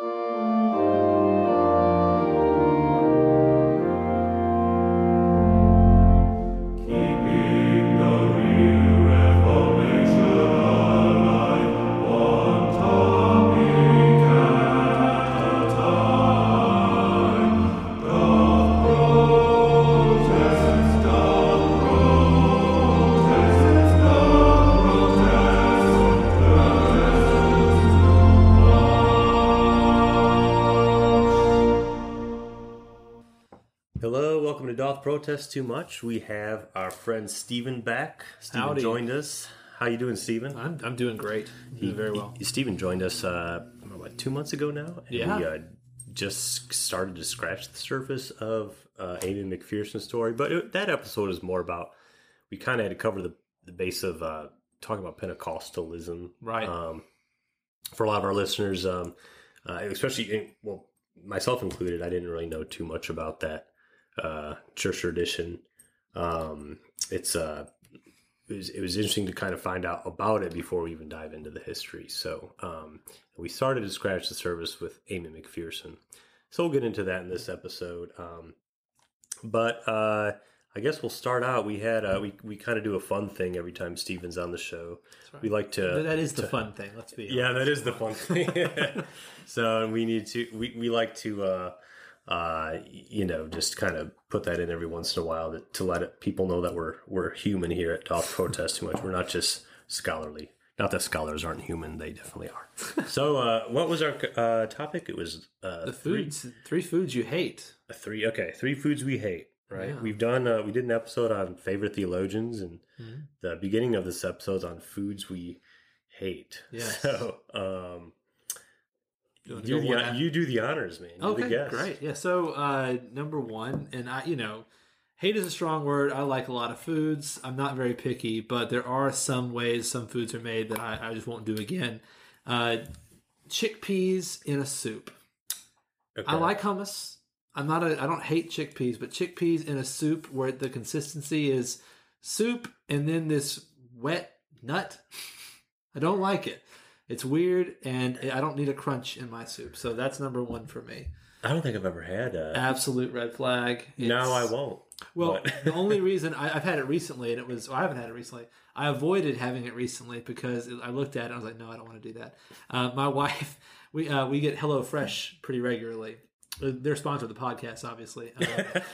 Keeping Protest Too Much. We have our friend Stephen back. Stephen Howdy. joined us. How you doing, Stephen? I'm, I'm doing great. Doing very well. He- Stephen joined us uh, what, two months ago now. and Yeah. We uh, just started to scratch the surface of uh, Aimee McPherson's story, but it, that episode is more about we kind of had to cover the, the base of uh, talking about Pentecostalism, Right. Um, for a lot of our listeners, um, uh, especially in, well, myself included, I didn't really know too much about that uh, church tradition. Um, it's uh, it was, it was interesting to kind of find out about it before we even dive into the history. So um, we started to scratch the surface with Aimee McPherson. So we'll get into that in this episode. Um, but uh, I guess we'll start out. We had uh, we we kind of do a fun thing every time Stephen's on the show. We like to that is the fun thing. Let's be yeah, that is the fun thing. so we need to we, we like to uh uh you know just kind of put that in every once in a while to, to let it, people know that we're we're human here at Doth Protest Too Much. We're not just scholarly. Not that scholars aren't human; they definitely are. so, uh, what was our uh, topic? It was uh, the foods. Three foods you hate. a three. Okay, three foods we hate. Right. Yeah. We've done. Uh, we did an episode on favorite theologians, and Mhm. the beginning of this episode's on foods we hate. Yes. So, um, You wanna you, go do the, you do the honors, man. You're the Okay, great. Yeah. So uh, number one, and I, you know, hate is a strong word. I like a lot of foods. I'm not very picky, but there are some ways some foods are made that I, I just won't do again. Uh, chickpeas in a soup. Okay. I like hummus. I'm not a. I don't hate chickpeas, but chickpeas in a soup where the consistency is soup and then this wet nut. I don't like it. It's weird, and I don't need a crunch in my soup. So that's number one for me. I don't think I've ever had a. Absolute red flag. no, I won't. Well, the only reason I, I've had it recently, and it was well, I haven't had it recently. I avoided having it recently because I looked at it. and I was like, no, I don't want to do that. Uh, my wife, we uh, we get HelloFresh pretty regularly. Uh, They're sponsored the podcast, obviously, uh,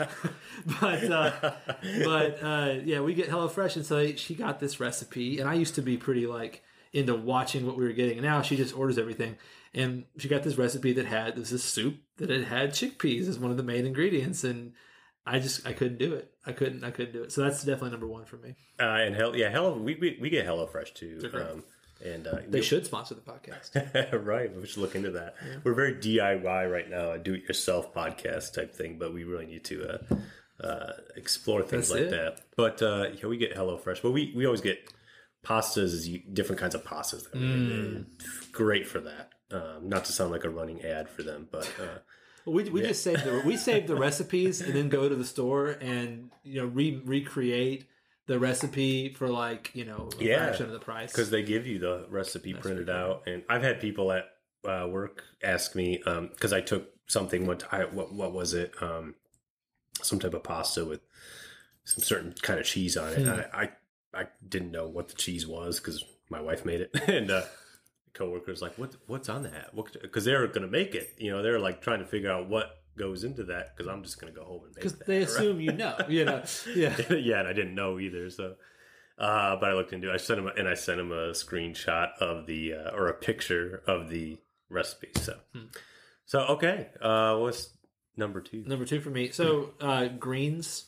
but uh, but uh, yeah, we get HelloFresh, and so she got this recipe, and I used to be pretty like into watching what we were getting, and now she just orders everything. And she got this recipe that had this is soup that it had chickpeas as one of the main ingredients, and I just I couldn't do it. I couldn't I couldn't do it. So that's definitely number one for me. uh, and hell, yeah, hello. We, we we get HelloFresh too. Um, and uh, They should sponsor the podcast. right. We should look into that. We're very DIY right now, a do-it-yourself podcast type thing, but we really need to uh, uh, explore things That's like it. that. But uh, yeah, we get HelloFresh, but we, we always get pastas, is different kinds of pastas. Mm. Great for that. Um, not to sound like a running ad for them, but uh, we we just save the we save the recipes and then go to the store and you know re- recreate the recipe for like you know a Yeah, fraction of the price. because they give you the recipe printed out, and I've had people at uh, work ask me because I took something. What I what what was it? Um, some type of pasta with some certain kind of cheese on it. Hmm. I, I I didn't know what the cheese was because my wife made it, and uh, coworkers like, "What what's on that?" Because they're going to make it. You know, they're like trying to figure out what goes into that because I'm just going to go home and make because they right? assume you know, you know, yeah. yeah, and I didn't know either. So, uh, but I looked into. it. I sent him, a, and I sent him a screenshot of the uh, or a picture of the recipe. So, Hmm. so okay. Uh, what's number two? Number two for me. So uh, greens,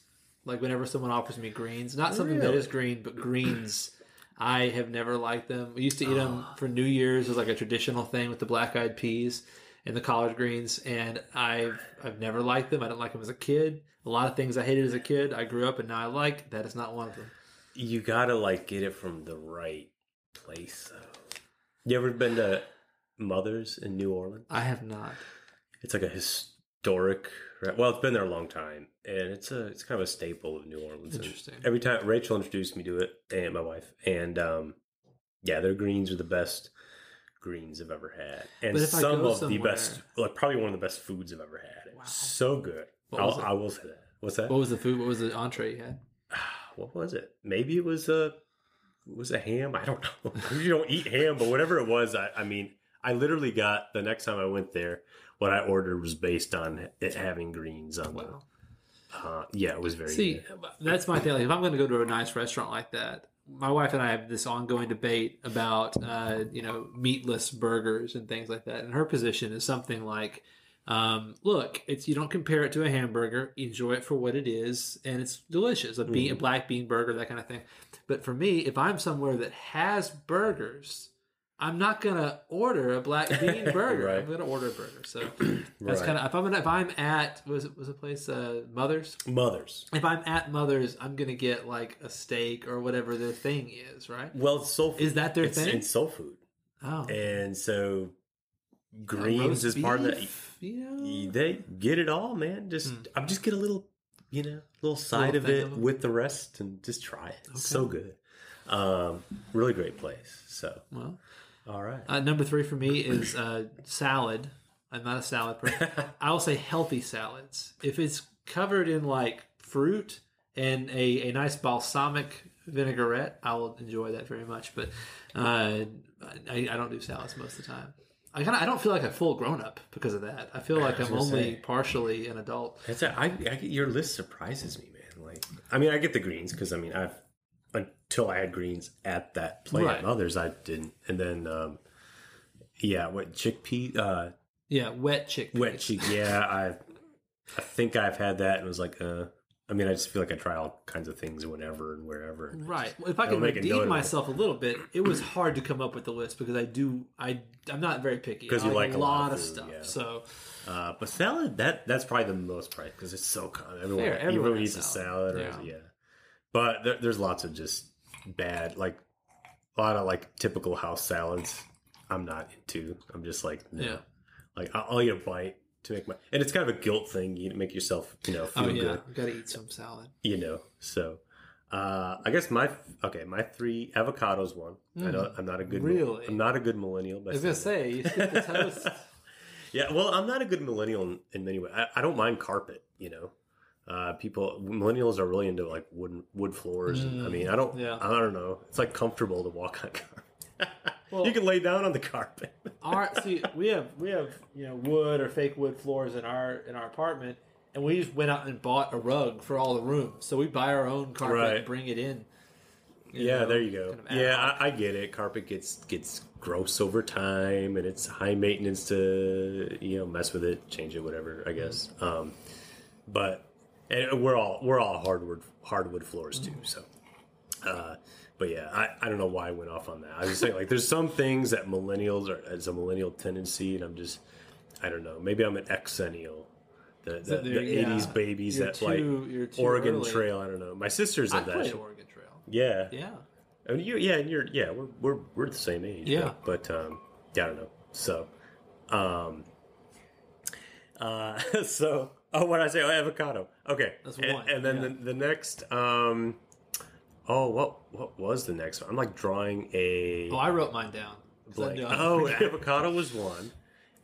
like whenever someone offers me greens, not something that Really? is green, but greens. I have never liked them. We used to eat them ah. for New Year's as like a traditional thing with the black eyed peas and the collard greens, and I've I've never liked them. I didn't like them as a kid. A lot of things I hated as a kid, I grew up and now I like. That is not one of them. You gotta like get it from the right place. Though. You ever been to Mother's in New Orleans? I have not. It's like a historic. Well, it's been there a long time, and it's a it's kind of a staple of New Orleans. And Interesting. Every time Rachel introduced me to it, and my wife, and um, yeah, their greens are the best greens I've ever had, and But if I some of the best, like probably one of the best foods I've ever had. It was so good. What I'll, was it? I will say that. What's that? What was the food? What was the entree you had? what was it? Maybe it was a was a ham. I don't know. you don't eat ham, but whatever it was, I, I mean, I literally got the next time I went there. What I ordered was based on it having greens on Wow. the. Uh, yeah, it was very See, good. that's my thing. Like, if I'm going to go to a nice restaurant like that, my wife and I have this ongoing debate about, uh, you know, meatless burgers and things like that. And her position is something like, um, look, it's you don't compare it to a hamburger. Enjoy it for what it is, and it's delicious. A bean, a Mm-hmm. black bean burger, that kind of thing. But for me, if I'm somewhere that has burgers, I'm not gonna order a black bean burger. Right. I'm gonna order a burger. So that's Right. kind of if I'm gonna, if I'm at was it was a place uh, Mother's Mothers. if I'm at Mother's, I'm gonna get like a steak or whatever their thing is, right? Well, soul food. Is that their it's, thing? It's soul food, Oh, and so greens is part of that. know, They get it all, man. Just I'm just get a little, you know, little side Little of it of with the rest, and just try it. It's so good. Um, really great place. So, well, all right. uh, number three for me is uh, salad. I'm not a salad person. I will say healthy salads. If it's covered in like fruit and a, a nice balsamic vinaigrette, I will enjoy that very much. But uh, I, I don't do salads most of the time. I kind of I don't feel like a full grown up because of that. I feel like was I'm only say. partially an adult. It's a, I, I your list surprises me, man. Like, I mean, I get the greens because I mean, I've until I had greens at that place. Right. Others I didn't, and then um, yeah, what chickpea, uh, Yeah, wet chickpeas. wet cheek. Yeah, I I think I've had that and was like, uh, I mean, I just feel like I try all kinds of things whenever and wherever. Right. Well, if I I'll can a redeem myself a little bit, it was hard to come up with the list because I do I I'm not very picky. Because you like a lot of food, stuff. yeah. So Uh, but salad, that that's probably the most price because it's so common. Everyone, Fair, everyone everyone eats a salad. salad, or Yeah. yeah. But there, there's lots of just bad, like a lot of like typical house salads. I'm not into. I'm just like, no. Yeah. like I'll, I'll eat a bite to make my, and it's kind of a guilt thing. You make yourself, you know, feel oh yeah, good, got to eat some salad. you know. So, uh, I guess my okay, my three avocados one. I don't, I'm not a good, Hmm. Really? I'm not a good millennial. I But was gonna say you skipped the toast. Yeah, well, I'm not a good millennial in, in many ways. I, I don't mind carpet, you know. Uh, people, millennials are really into like wood wood floors. and, I mean, I don't, Mm, yeah. I don't know. It's like comfortable to walk on carpet. Well- you can lay down on the carpet. our see we have we have you know wood or fake wood floors in our in our apartment, and we just went out and bought a rug for all the rooms. So we buy our own carpet Right. and bring it in. yeah, know, there you go. kind of yeah. I, I get it. Carpet gets gets gross over time, and it's high maintenance to you know mess with it, change it, whatever. I guess. Um, but and we're all we're all hardwood hardwood floors too. So, uh, but yeah, I, I don't know why I went off on that. I was just saying like there's some things that millennials are as a millennial tendency, and I'm just I don't know. Maybe I'm an exennial. The, the, there- the yeah. 80s babies You're that too- like Oregon early. Trail. I don't know. My sister's in that. Oregon Trail. Yeah. Yeah. I mean, you, yeah, and you're, yeah, we're, we're, we're the same age. Yeah. But, but, um, yeah, I don't know. So, um, uh, so, oh, what did I say? Oh, avocado. Okay. That's And- one, And, then yeah. the, the next, um, oh, what, what was the next one? I'm like drawing a Oh, I wrote mine down. Blank. knew I was Oh, avocado was one.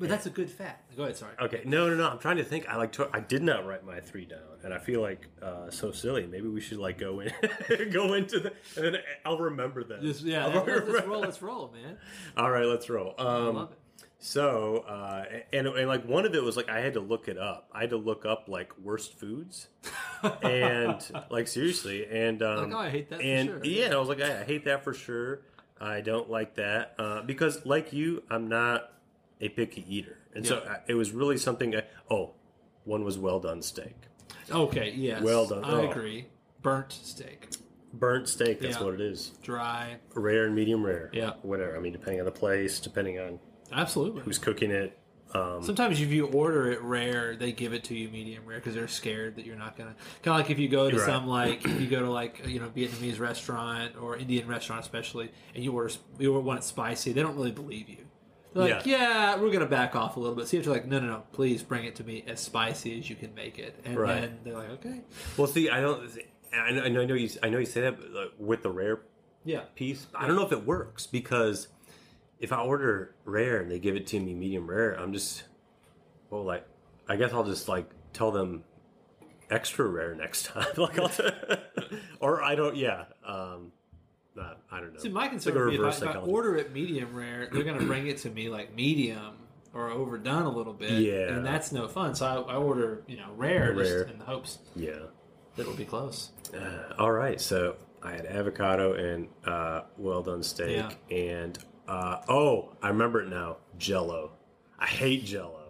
but that's a good fat. Go ahead. Sorry. Okay, no, no, no. I'm trying to think. I like to, I did not write my three down, and I feel like uh, so silly. Maybe we should like go in, go into the, and then I'll remember. Just, yeah. I'll Let's, let's roll. Let's roll, man. All right, let's roll. I Um, love it. So, uh, and, and like one of it was like I had to look it up. I had to look up like worst foods, and like seriously, and um, Like, oh, I hate that for and sure. yeah, I was like, I, I hate that for sure. I don't like that uh, because, like you, I'm not a picky eater, and so Yeah. uh, it was really something. I, oh, one was well done steak, Okay. Yes. Well done. I Oh. agree. Burnt steak, burnt steak. That's Yeah. what it is. dry. Rare and medium rare. Yeah. whatever. I mean, depending on the place, depending on Absolutely. who's cooking it. Um, Sometimes if you order it rare, they give it to you medium rare because they're scared that you're not gonna. Kind of like if you go to Right. some like if you go to like you know Vietnamese restaurant or Indian restaurant especially, and you order you want it spicy, they don't really believe you. They're like, yeah. we're gonna back off a little bit. See, so if you're like, no, no, no, please bring it to me as spicy as you can make it, and Right. then they're like, okay, Well, see, I don't. I know, I know you. I know you say that but, with the rare yeah, piece. I don't know if it works because if I order rare and they give it to me medium rare, I'm just well, like I guess I'll just like tell them extra rare next time. like I'll or I don't. Yeah. Um, uh, I don't know. See, my like concern be if I, if I order it medium rare, they're going to bring it to me like medium or overdone a little bit. Yeah. And that's no fun. So I, I order, you know, rare, Rare. just in the hopes Yeah. that it'll be close. Uh, all right, so I had avocado and uh, well done steak, Yeah. and uh, oh, I remember it now. Jello. I hate Jello.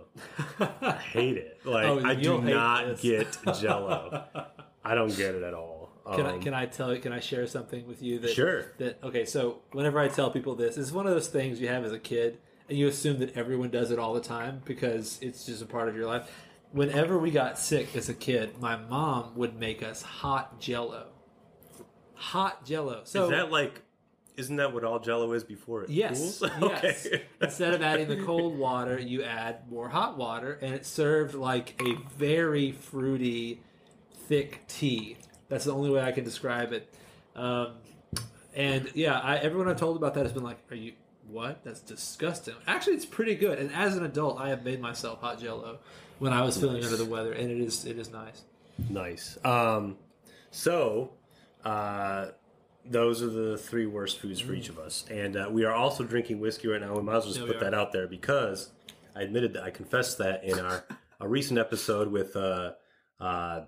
I hate it. Like Oh, I do not this. get Jello. I don't get it at all. Can I Um, can I tell you? Can I share something with you that Sure. that okay? So whenever I tell people this, it's one of those things you have as a kid, and you assume that everyone does it all the time because it's just a part of your life. Whenever we got sick as a kid, my mom would make us hot Jello. Hot Jello. So is that like? Isn't that what all Jello is before it Yes. cools? Yes. okay. Instead of adding the cold water, you add more hot water, and it's served like a very fruity, thick tea. That's the only way I can describe it. Um, and yeah, I, everyone I've told about that has been like, "Are you what? That's disgusting." Actually, it's pretty good. And as an adult, I have made myself hot Jello when I was feeling Nice. under the weather, and it is it is nice. Nice. Um, so, uh, those are the three worst foods for each of us, and uh, we are also drinking whiskey right now. We might as well just Yeah, put that out there because I admitted that I confessed that in our a recent episode with uh, uh,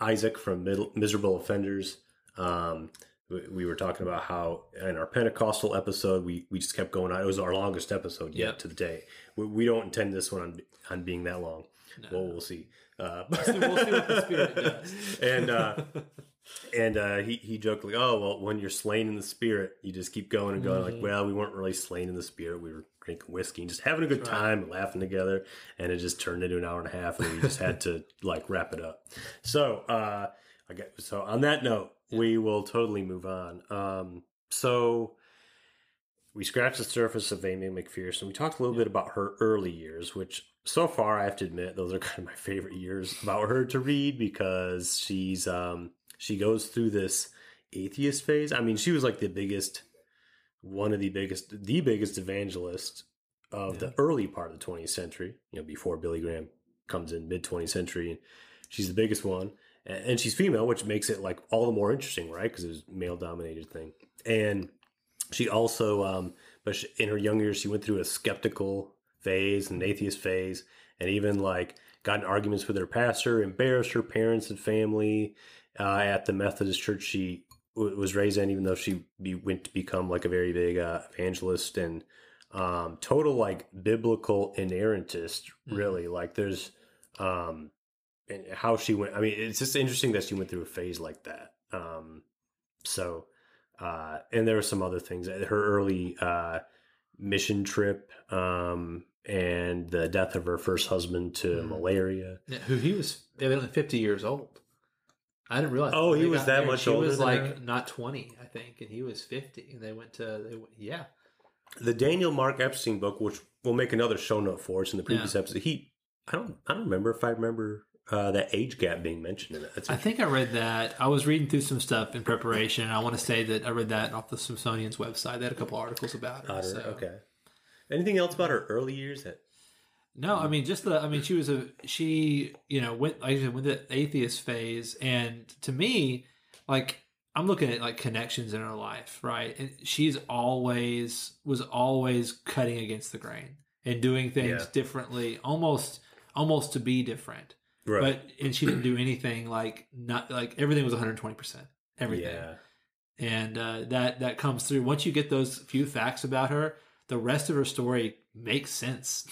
Isaac from Mid- Miserable Offenders. Um, we, we were talking about how in our Pentecostal episode we, we just kept going on. It was our longest episode yet to the day. We, we don't intend this one on, on being that long. No. Well, we'll see. Uh, we'll see what the spirit does. and uh, and uh, he he joked like, "Oh well, when you're slain in the spirit, you just keep going and going." Mhm. Like, well, we weren't really slain in the spirit; we were drinking whiskey and just having a good That's time and laughing together. And it just turned into an hour and a half, and we just had to like wrap it up. So, uh, I get so on that note, we will totally move on. Um, so. We scratched the surface of Aimee McPherson. We talked a little bit about her early years, which so far I have to admit those are kind of my favorite years about her to read because she's um she goes through this atheist phase. I mean, she was like the biggest one of the biggest the biggest evangelist of Yeah. the early part of the 20th century, you know, before Billy Graham comes in mid 20th century she's the biggest one and, she's female, which makes it like all the more interesting, right? Because it was male dominated thing. And she also um but she, in her young years she went through a skeptical phase and an atheist phase and even like got in arguments with her pastor embarrassed her parents and family uh, at the methodist church she w- was raised in even though she be, went to become like a very big uh, evangelist and um, total like biblical inerrantist Mhm. really like there's um and how she went i mean it's just interesting that she went through a phase like that um so uh and there were some other things her early uh mission trip um and the death of her first husband to Mhm. malaria Yeah, who he was evidently fifty years old. I didn't realize. Oh, he was that married, much She older was than like her? not twenty, I think, and he was fifty. And they went to they went, yeah. the daniel mark epstein book which we'll make another show note for us in the previous episode he i don't i don't remember if i remember uh that age gap being mentioned in it I think I read that. I was reading through some stuff in preparation. and I want to say that I read that off the Smithsonian's website. They had a couple articles about it. So- okay anything else about her early years that No, I mean just the. I mean she was a she. You know went like I said, went the atheist phase, and to me, like I'm looking at like connections in her life, right? And she's always was always cutting against the grain and doing things Yeah. differently, almost almost to be different. right But and she didn't do anything like not like everything was 120 percent everything, yeah and uh, that that comes through once you get those few facts about her. The rest of her story makes sense.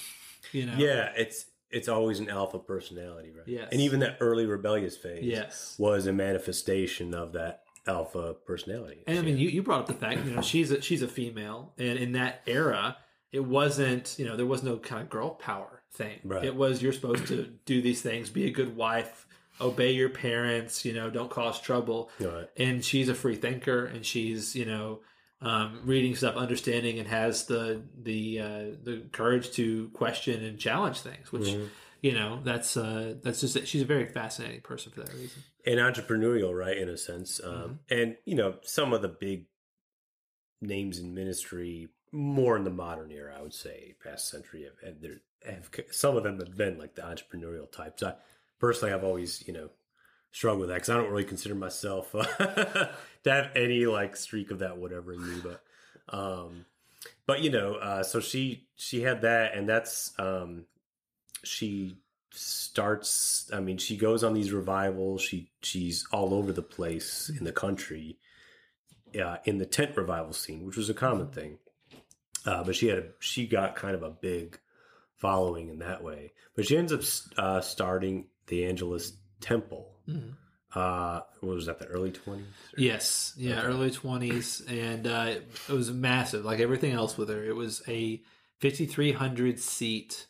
You know. Yeah, it's it's always an alpha personality, right? Yes. And even that early rebellious phase Yes. was a manifestation of that alpha personality. And I mean, you, you brought up the fact, you know, she's a, she's a female, and in that era, it wasn't, you know, there was no kind of girl power thing. Right. It was you're supposed to do these things, be a good wife, obey your parents, you know, don't cause trouble. Right. And she's a free thinker, and she's, you know, um, reading stuff, understanding, and has the the uh, the courage to question and challenge things, which. Mhm. You know, that's uh, that's just she's a very fascinating person for that reason. And entrepreneurial, right, in a sense. Um, Mm-hmm. And, you know, some of the big names in ministry more in the modern era, I would say, past century, have, have, have some of them have been like the entrepreneurial types. I personally, I've always, you know, struggled with that because I don't really consider myself uh, to have any like streak of that whatever in me, but. Um, but you know, uh, so she she had that, and that's um, she starts. I mean, she goes on these revivals. She she's all over the place in the country, uh, in the tent revival scene, which was a common thing. Uh, but she had a she got kind of a big following in that way. But she ends up uh, starting the Angelus Temple. Mhm. Uh, what was that? The early twenties. Yes, yeah, Okay. early twenties, and uh, it was massive. Like everything else with her, it was a fifty three hundred seat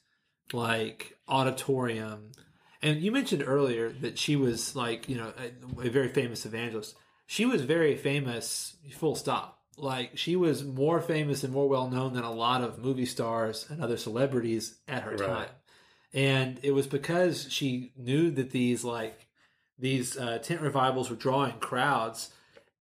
like auditorium. And you mentioned earlier that she was like you know a, a very famous evangelist. She was very famous. Full stop. Like she was more famous and more well known than a lot of movie stars and other celebrities at her Right. time. And it was because she knew that these like these uh, tent revivals were drawing crowds,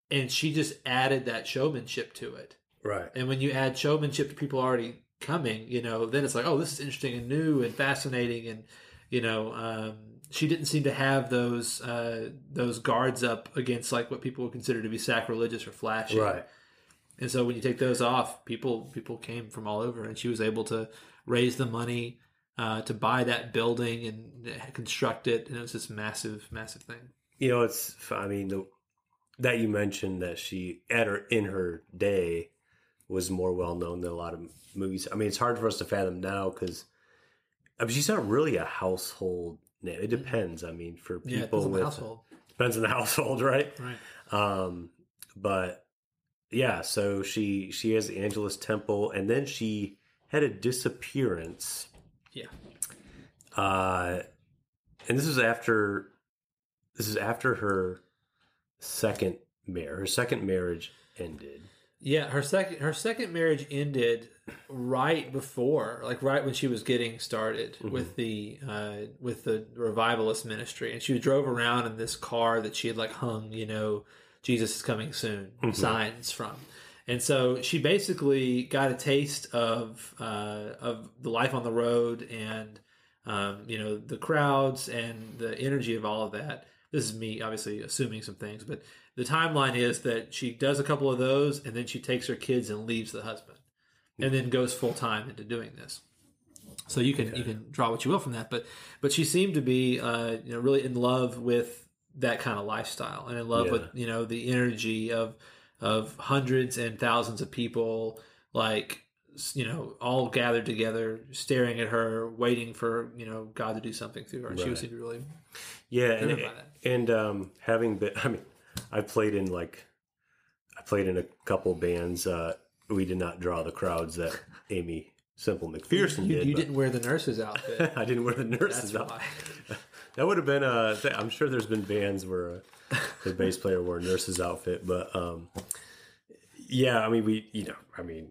and she just added that showmanship to it. Right. And when you add showmanship to people already coming, you know, then it's like, oh, this is interesting and new and fascinating, and you know, um, she didn't seem to have those uh, those guards up against like what people would consider to be sacrilegious or flashy. Right. And so when you take those off, people people came from all over, and she was able to raise the money uh, to buy that building and construct it, and it was this massive, massive thing. You know, it's. I mean, the, that you mentioned that she at her in her day was more well known than a lot of movies. I mean, it's hard for us to fathom now because I mean, she's not really a household name. It depends. I mean, for Yeah, people on the with household, depends on the household, right? right? Um, but yeah, so she she has the Angelus Temple, and then she had a disappearance. Yeah. Uh, and this is after this is after her second marriage. Her second marriage ended. Yeah, her second her second marriage ended right before, like right when she was getting started with the uh, with the revivalist ministry, and she drove around in this car that she had like hung, you know, Jesus is coming soon signs from, and so she basically got a taste of uh, of the life on the road and um, you know the crowds and the energy of all of that. This is me obviously assuming some things, but the timeline is that she does a couple of those and then she takes her kids and leaves the husband and then goes full time into doing this so you can you can draw what you will from that but but she seemed to be uh you know really in love with that kind of lifestyle and in love Yeah. with you know the energy of of hundreds and thousands of people like you know all gathered together staring at her waiting for you know god to do something through her and she was really Yeah, and Driven by that. and um, having been, I mean, I played in like, I played in a couple bands. Uh, we did not draw the crowds that Aimee Semple McPherson you, did. You didn't wear the nurse's outfit I didn't wear the nurses that's out. why That would have been uh th- I'm sure there's been bands where uh, the bass player wore a nurse's outfit, but um yeah, I mean we you know, I mean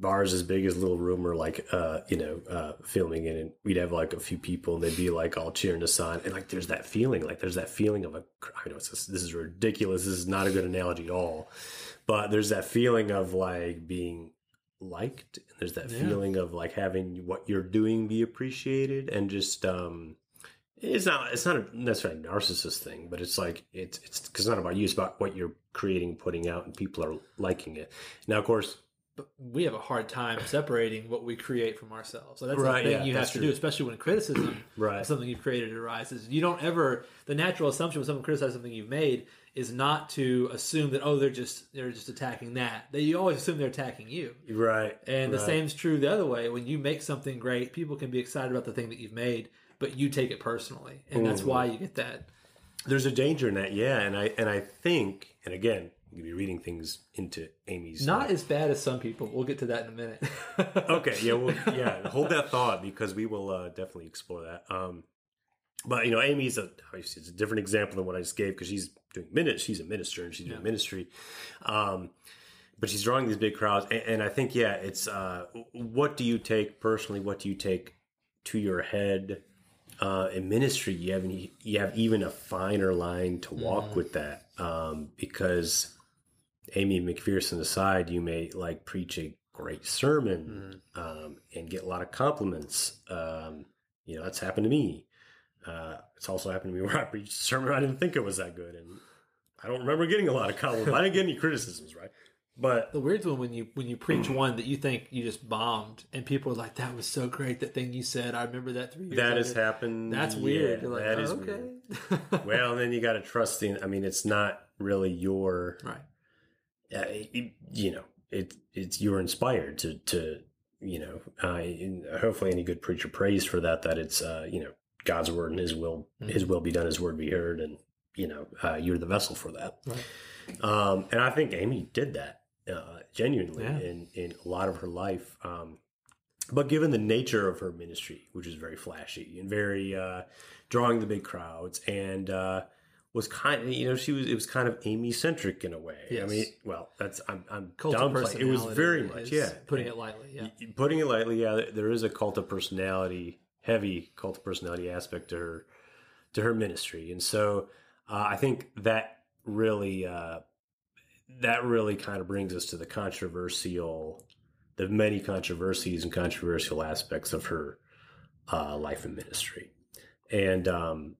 bars as big as little room or like uh you know, uh filming it and we'd have like a few people and they'd be like all cheering us on and like there's that feeling, like there's that feeling of a I know this is ridiculous. This is not a good analogy at all. But there's that feeling of like being liked. And there's that Yeah. feeling of like having what you're doing be appreciated and just um it's not it's not a necessarily a narcissist thing, but it's like it's it's because it's not about you, it's about what you're creating, putting out, and people are liking it. Now, of course, but we have a hard time separating what we create from ourselves. So that's Right, the thing yeah, you have to true. do, especially when criticism Right. of something you've created arises. You don't ever the natural assumption when someone criticizes something you've made is not to assume that oh they're just they're just attacking that. They you always assume they're attacking you. right, And the right. same's true the other way. When you make something great, people can be excited about the thing that you've made, but you take it personally, and that's why you get that. There's a danger in that, yeah, and I and I think, and again, you could be reading things into Aimee's Not as bad as some people. We'll get to that in a minute. okay yeah well yeah hold that thought because we will uh, definitely explore that um but you know Aimee's a obviously it's a different example than what i just gave because she's doing minutes she's a minister and she's doing Yeah. ministry um but she's drawing these big crowds and, and i think yeah it's uh what do you take personally what do you take to your head uh in ministry you have you have even a finer line to walk with that um because Aimee McPherson aside, you may like preach a great sermon um, and get a lot of compliments. Um, you know, that's happened to me. Uh, it's also happened to me where I preached a sermon I didn't think it was that good, and I don't remember getting a lot of compliments. I didn't get any criticisms, right? But The weird one when you when you preach one that you think you just bombed, and people are like, "That was so great, that thing you said. I remember that three years." Ago. That later." has happened. That's weird. Yeah, like, that oh, is okay, weird. Well, then you got to trust in. I mean, it's not really your right. uh, it- you know, it it's you're inspired to to you know, uh, hopefully any good preacher prays for that that it's uh, you know God's word and His will His will be done, His word be heard, and you know uh, you're the vessel for that. Right. Um, and I think Aimee did that uh, genuinely Yeah. in in a lot of her life. Um, but given the nature of her ministry, which is very flashy and very uh, drawing the big crowds, and uh, was kind of you know she was it was kind of Aimee centric in a way. I mean, well, that's I'm I'm Cult downplaying. It was very much yeah. Putting it lightly, yeah. Putting it lightly, yeah, there- there is a cult of personality, heavy cult of personality aspect to her to her ministry, and so uh, I think that really uh, that really kind of brings us to the controversial, the many controversies and controversial aspects of her uh, life and ministry, and um,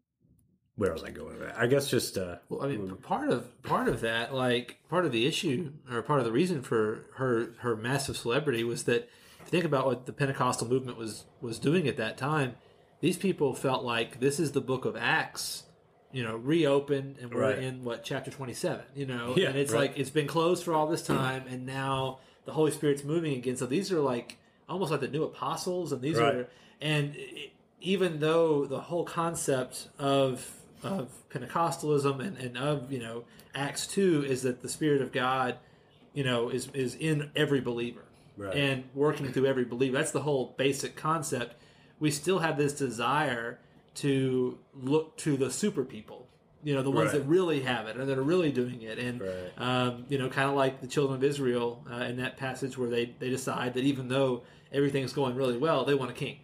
where was I going with that? I guess just uh, Well, I mean, p- part of part of that, like part of the issue or part of the reason for her her massive celebrity was that if you think about what the Pentecostal movement was was doing at that time, these people felt like this is the Book of Acts, you know, reopened, and we're Right. in what chapter twenty seven, you know, Yeah, and it's right. like it's been closed for all this time, and now the Holy Spirit's moving again. So these are like almost like the new apostles, and these Right. are and i- even though the whole concept of of Pentecostalism and, and of you know Acts two is that the Spirit of God, you know, is is in every believer Right. and working through every believer. That's the whole basic concept. We still have this desire to look to the super people, you know, the ones Right. that really have it and that are really doing it, and Right. um, you know, kind of like the children of Israel uh, in that passage where they they decide that even though everything's going really well, they want a king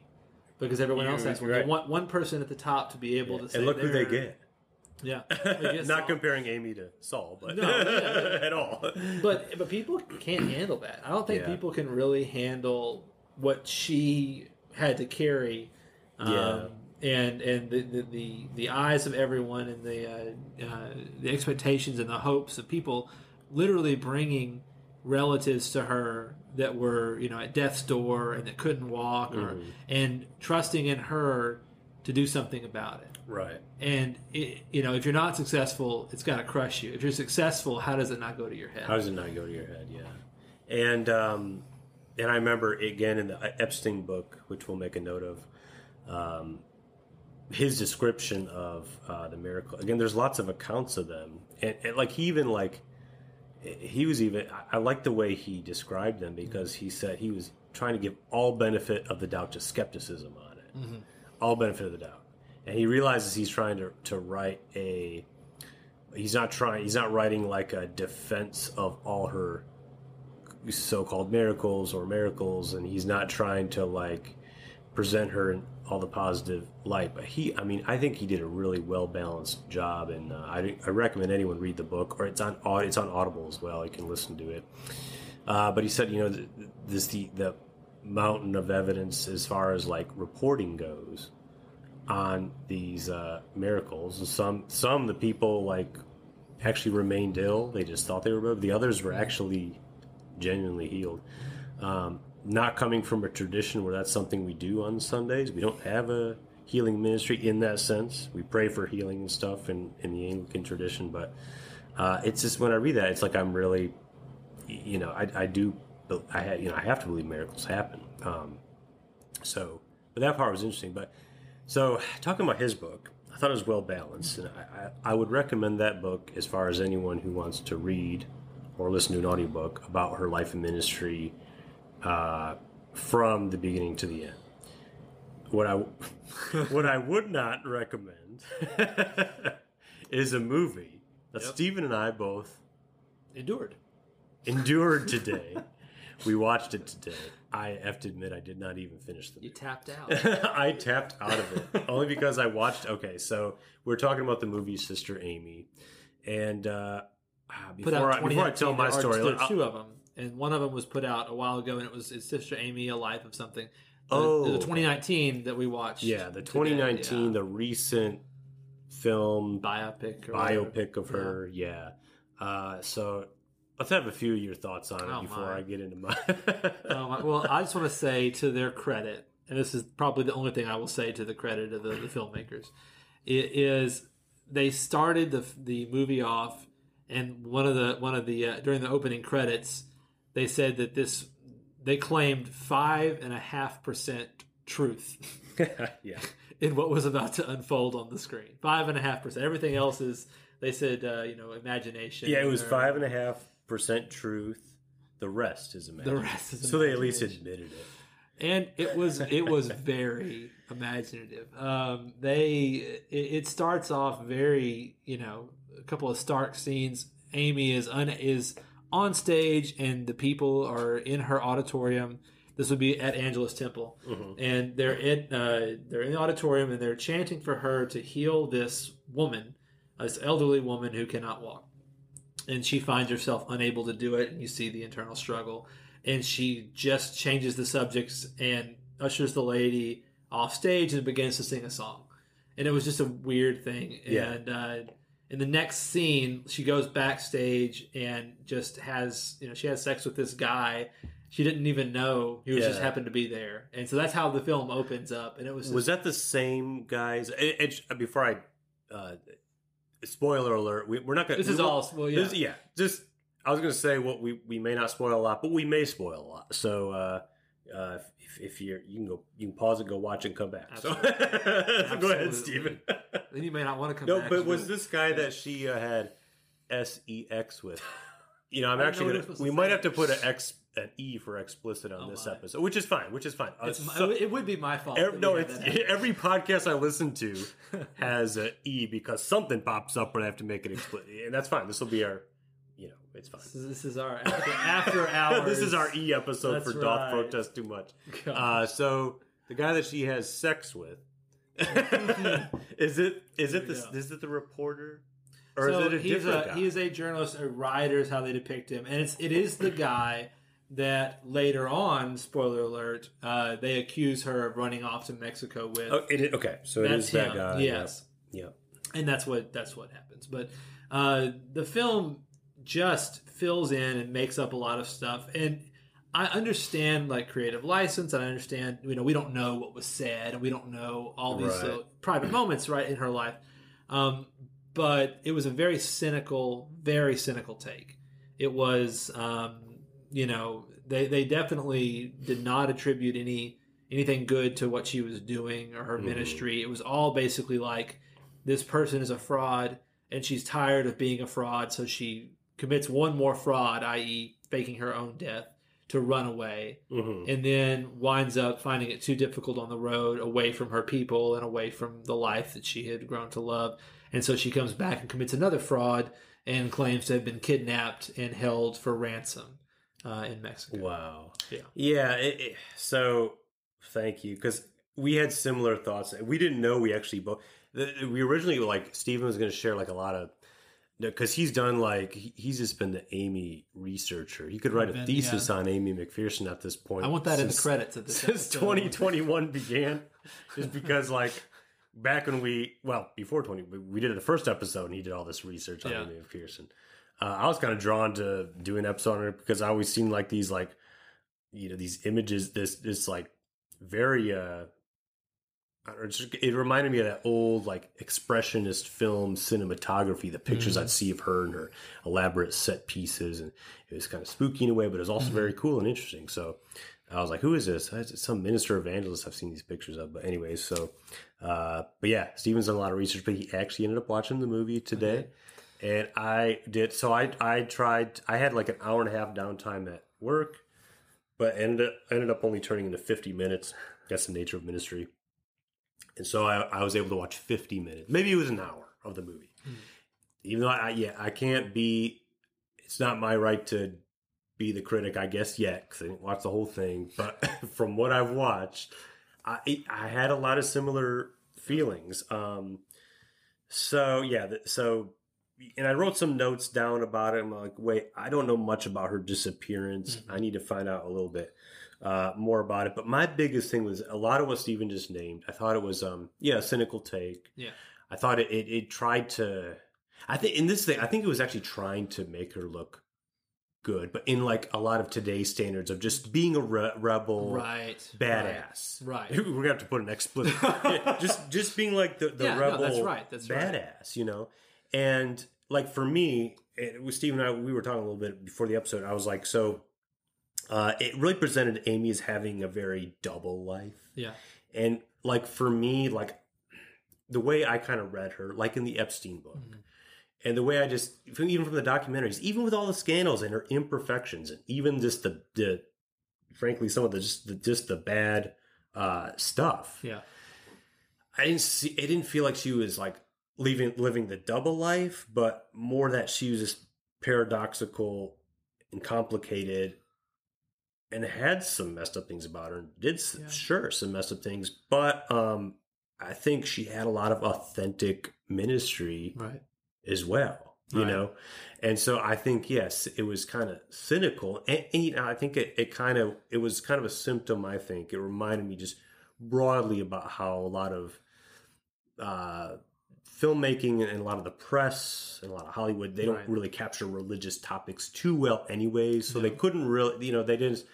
because everyone else You're has one. right. They want one person at the top to be able to say, and look who they get. Yeah, Not Saul. comparing Aimee to Saul, but No, yeah. at all. but but people can't handle that. I don't think Yeah. people can really handle what she had to carry. Um, Yeah. And and the, the, the, the eyes of everyone and the uh, uh, the expectations and the hopes of people, literally bringing relatives to her that were you know at death's door and that couldn't walk or Mm-hmm. and trusting in her to do something about it right. and it, you know if you're not successful it's got to crush you if you're successful how does it not go to your head How does it not go to your head? Yeah, and um, and I remember again in the Epstein book, which we'll make a note of, um, his description of uh, the miracle. Again, there's lots of accounts of them, and, and like he even like he was even. I- I like the way he described them because he said he was trying to give all benefit of the doubt to skepticism on it, all benefit of the doubt, and he realizes he's trying to to write a he's not trying he's not writing like a defense of all her so-called miracles or miracles and he's not trying to like present her in all the positive light but he i mean i think he did a really well balanced job and uh, I, I recommend anyone read the book or it's on it's on audible as well you can listen to it uh, but he said you know this the the mountain of evidence as far as like reporting goes on these uh, miracles. And some some the people like actually remained ill. They just thought they were. The others were actually genuinely healed. Um, not coming from a tradition where that's something we do on Sundays. We don't have a healing ministry in that sense. We pray for healing and stuff in, in the Anglican tradition, but uh, it's just when I read that, it's like I'm really, you know, I, I do, I you know, I have to believe miracles happen. Um, so, but that part was interesting. But so, talking about his book, I thought it was well balanced, and I, I, I would recommend that book as far as anyone who wants to read or listen to an audiobook about her life and ministry uh, from the beginning to the end. What I what I would not recommend is a movie that Stephen and I both endured endured today. we watched it today. I have to admit, I did not even finish the you movie. tapped out I tapped out of it only because I watched. Okay, so we're talking about the movie Sister Aimee, and uh, ah, before I, before I tell 2019, my story, there's two of them and one of them was put out a while ago, and it was it's Sister Aimee, a life of something. The- Oh, the 2019 that we watched. Yeah, the today, 2019, yeah. the recent film biopic. Or whatever. biopic of her. Yeah. Uh, so let's have a few of your thoughts on it Oh, before my. I get into my. Um, well, I just want to say to their credit, and this is probably the only thing I will say to the credit of the, the filmmakers, it is they started the the movie off, and one of the one of the uh, during the opening credits, they said that this they claimed five and a half percent truth yeah. in what was about to unfold on the screen. Five and a half percent. Everything else is they said uh, you know imagination. Yeah, it was or- five and a half percent truth. The rest is imagination The rest is so they at least admitted it. and it was it was very imaginative. Um, they it, it starts off very you know a couple of stark scenes. Aimee is un, is on stage and the people are in her auditorium. This would be at Angelus Temple, and they're in uh, they're in the auditorium and they're chanting for her to heal this woman, this elderly woman who cannot walk. And she finds herself unable to do it. And you see the internal struggle. And she just changes the subjects and ushers the lady off stage and begins to sing a song. And it was just a weird thing. Yeah. and uh, in the next scene she goes backstage and just has you know she has sex with this guy she didn't even know he was just happened to be there and so that's how the film opens up and it was just, Was that the same guys? It, it, before I, uh, spoiler alert, we, we're not going. To. This is all well yeah This- yeah. Just I was going to say what we we may not spoil a lot, but we may spoil a lot. So uh, uh, if, if you're you can go you can pause and go watch and come back. So go ahead, Absolutely. Stephen. then you may not want to come no, back but 'cause was this guy that she uh, had S E X with? You know, I'm I didn't know actually gonna. it was supposed We might have to put an X an E for explicit on Oh, this my. episode, which is fine. Which is fine. Uh, It's my- so- it would be my fault. Every, no, it's every podcast I listen to has an E because something pops up when I have to make it explicit, and that's fine. This will be our, you know, it's fine. This is, this is our after, after hours. this is our E episode That's for Doth. Protest Too Much. Uh, so the guy that she has sex with, is it is it the is it the reporter or so is it a he's different a guy? he is a journalist, a writer is how they depict him, and it's it is the guy that later on, spoiler alert, uh, they accuse her of running off to Mexico with. oh, it okay, so it that's is that guy. Yes. yep, and that's what that's what happens. But uh, the film just fills in and makes up a lot of stuff, and I understand like creative license, and I understand you know we don't know what was said, and we don't know all these Right. uh, private moments right in her life, um, but it was a very cynical, very cynical take. It was, um, you know, they they definitely did not attribute any anything good to what she was doing or her Mhm. ministry. It was all basically like this person is a fraud and she's tired of being a fraud, so she commits one more fraud, i.e., faking her own death to run away, hmm and then winds up finding it too difficult on the road, away from her people and away from the life that she had grown to love. And so she comes back and commits another fraud and claims to have been kidnapped and held for ransom uh, in Mexico. Wow. Yeah. Yeah. It, it- so thank you because we had similar thoughts. We didn't know we actually both. We originally like Stephen was going to share like a lot of because he's done like he's just been the Aimee researcher. He could write a Been- thesis on Aimee McPherson at this point. I want that in the credits of this since 2021 began, just because like back when we well before 20 we- did the first episode and he did all this research on Yeah. Aimee McPherson. Uh, I was kind of drawn to do an episode on it because I always seen like these like you know these images this this like very uh I don't know, just- it reminded me of that old like expressionist film cinematography the pictures Mm. i'd see of her and her elaborate set pieces and it was kind of spooky in a way but it was also Mhm. very cool and interesting so i was like who is this it's some minister evangelist i've seen these pictures of but anyways so uh but yeah Stephen's done a lot of research but he actually ended up watching the movie today and I did so I I tried I had like an hour and a half downtime at work, but ended ended up only turning into fifty minutes. That's the nature of ministry. And so I, I was able to watch fifty minutes. Maybe it was an hour of the movie. Hmm. Even though I yeah, I can't be it's not my right to be the critic, I guess yet, because I didn't watch the whole thing. But from what I've watched, I I had a lot of similar feelings. Um so yeah, so and I wrote some notes down about it. I'm like, wait, I don't know much about her disappearance. Mhm. I need to find out a little bit uh, more about it. But my biggest thing was a lot of what Stephen just named. I thought it was, um, yeah, a cynical take. Yeah. I thought it, it, it tried to, I think in this thing, I think it was actually trying to make her look good, but in like a lot of today's standards of just being a re- rebel, right. badass. Right. We're gonna have to put an explicit. Yeah, just just being like the, the Yeah, no, rebel. that's right, that's right. badass. You know, and like for me, it was Steve and I. We were talking a little bit before the episode. I was like, so uh, it really presented Aimee as having a very double life, Yeah. and like for me, like the way I kind of read her, like in the Epstein book. Mhm. And the way I just, even from the documentaries, even with all the scandals and her imperfections, and even just the, the frankly, some of the just the, just the bad uh, stuff, Yeah. I didn't see. It didn't feel like she was like living living the double life, but more that she was just paradoxical and complicated, and had some messed up things about her. and Did Yeah. sure some messed up things, but um, I think she had a lot of authentic ministry Right. as well. You Right. know, and so I think yes, it was kind of cynical, and, and you know, I think it, it kind of it was kind of a symptom. I think it reminded me just broadly about how a lot of uh, filmmaking and a lot of the press and a lot of Hollywood they don't really capture religious topics too well, anyways. So they couldn't really, you know, they didn't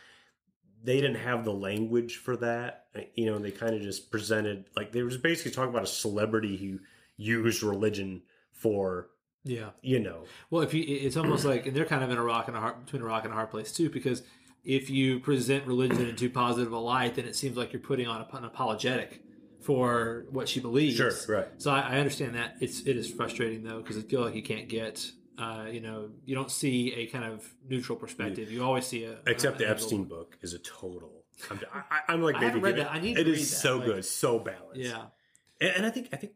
they didn't have the language for that. You know, they kind of just presented like they were just basically talking about a celebrity who used religion for Yeah. you know Well, if you, it's almost like, and they're kind of in a rock and a hard between a rock and a hard place too, because if you present religion in too positive a light, then it seems like you're putting on an apologetic for what she believes. Sure, right. So I, I understand that it's it is frustrating though because I feel like you can't get, uh, you know, you don't see a kind of neutral perspective. You always see a except a- the an angle. Epstein book is a total. I'm, I, I'm like I maybe haven't read that. I need to It is so like- good, so balanced. Yeah. and, and I think I think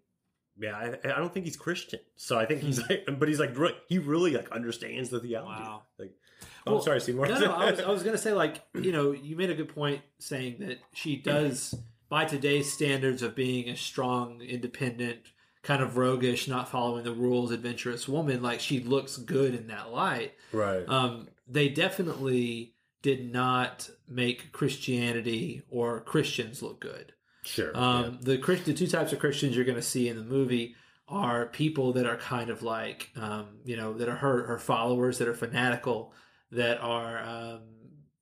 yeah, I, I don't think he's Christian, so I think Hmm. he's like, but he's like he really like understands the theology. Wow. Like, oh, Well, I'm sorry, Steve. No, no, I was, I was going to say, like, you know, you made a good point saying that she does, by today's standards of being a strong, independent, kind of roguish, not following the rules, adventurous woman, like, she looks good in that light. right. Um, they definitely did not make Christianity or Christians look good. sure. Um, the Christ- the two types of Christians you're going to see in the movie are people that are kind of like, um, you know, that are her her followers that are fanatical, that are, um,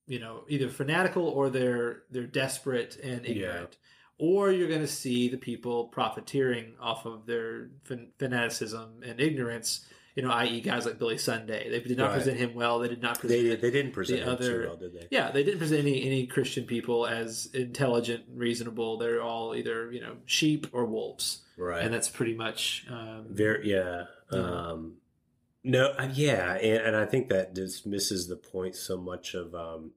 you know, either fanatical or they're they're desperate and ignorant. Or you're going to see the people profiteering off of their fan- fanaticism and ignorance. You know, i.e., guys like Billy Sunday. They did not Right. present him well. They did not present. they they didn't present the other- well, did they? Yeah, they didn't present any any Christian people as intelligent, reasonable. They're all either you know sheep or wolves, Right. and that's pretty much um, Very yeah. Yeah. Um no uh, yeah, and, and I think that dismisses the point so much of um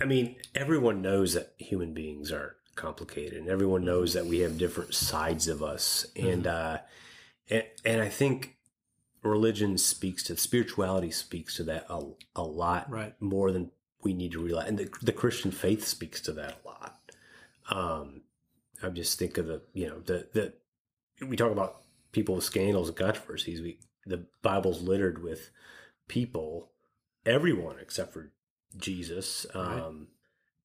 I mean, everyone knows that human beings are complicated and everyone knows that we have different sides of us. And uh and, and I think religion speaks to spirituality speaks to that a, a lot right. more than we need to realize. And the, the Christian faith speaks to that a lot. Um, I just think of the, you know, the, the, we talk about people with scandals and controversies. We, the Bible's littered with people, everyone except for Jesus, Right. um,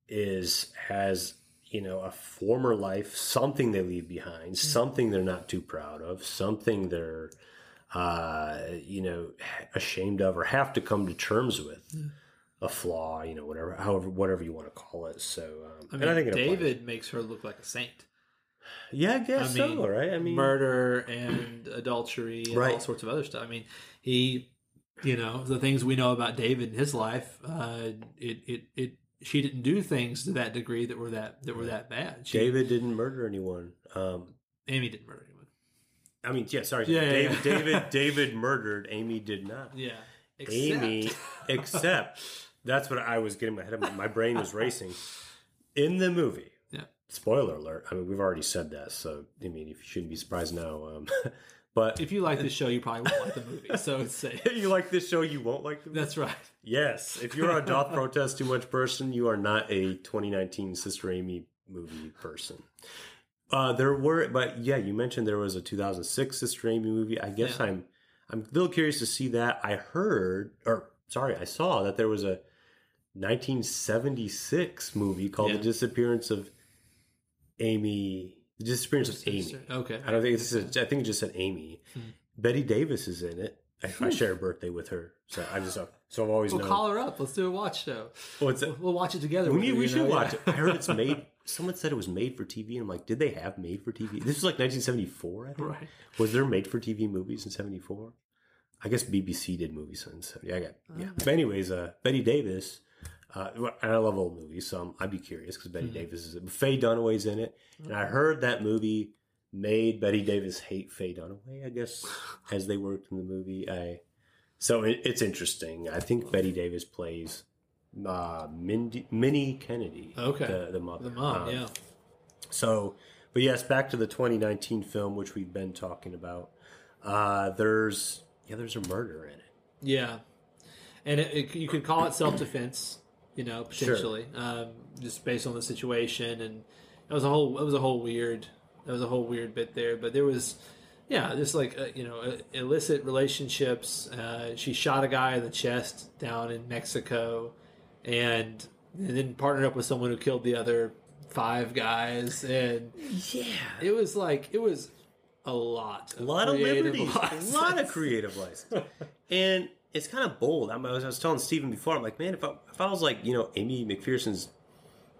is, has, you know, a former life, something they leave behind, something they're not too proud of, something they're, uh, you know, ashamed of or have to come to terms with a flaw, you know, whatever, however, whatever you want to call it. So, um, I mean, and I think it applies. David makes her look like a saint. Yeah, I guess I mean, so, right? I mean, Murder and adultery and all sorts of other stuff. I mean, he, you know, the things we know about David in his life, uh, it it it. She didn't do things to that degree that were that that were that bad. She, David didn't murder anyone. Um, Aimee didn't murder anyone. I mean, yeah, sorry, Yeah, David, yeah. David, David murdered. Aimee did not. Yeah, Aimee, Except- except that's what I was getting my head. of- My brain was racing in the movie. Spoiler alert. I mean, we've already said that, so I mean, you shouldn't be surprised now. Um, but if you like this show, you probably won't like the movie. So it's safe. you like this show, you won't like the movie. That's right. Yes, if you're a doth protest too much person, you are not a 2019 Sister Aimee movie person. Uh, there were, but yeah, you mentioned there was a 2006 Sister Aimee movie. I guess Yeah. I'm I'm a little curious to see that. I heard, or sorry, I saw that there was a 1976 movie called Yeah. The Disappearance of Aimee. The Disappearance of Aimee. Okay. I don't think it's. I think it just said Aimee. Hmm. Bette Davis is in it. I, I share a birthday with her, so I just so I've always We'll known. call her up. Let's do a watch show. We'll watch it together. We, need, we should know? watch Yeah. it. I heard it's made. Someone said it was made for TV, and I'm like, did they have made for TV? This was like 1974. I think. Right. Was there made for TV movies in '74? I guess BBC did movies in '70. I got yeah. Ah. But anyways, uh, Bette Davis. Uh, and I love old movies, so I'm, I'd be curious because Bette Mm-hmm. Davis is it. Faye Dunaway's in it, and I heard that movie made Bette Davis hate Faye Dunaway. I guess as they worked in the movie. I so it, it's interesting. I think Bette Davis plays uh, Mindy, Minnie Kennedy. Okay. the, the mother. The mom, Um, yeah. so, but yes, back to the 2019 film, which we've been talking about. Uh, there's yeah, there's a murder in it. Yeah, and it, it, you could call it self defense, you know, potentially, um, just based on the situation, and it was a whole it was a whole weird that was a whole weird bit there, but there was. Yeah, just like uh, you know, uh, illicit relationships. Uh, she shot a guy in the chest down in Mexico, and, and then partnered up with someone who killed the other five guys. And Yeah, it was like it was a lot, a lot of liberties, license. a lot of creative license, and it's kind of bold. I'm, I, was, I was telling Stephen before, I'm like, man, if I, if I was like, you know, Aimee McPherson's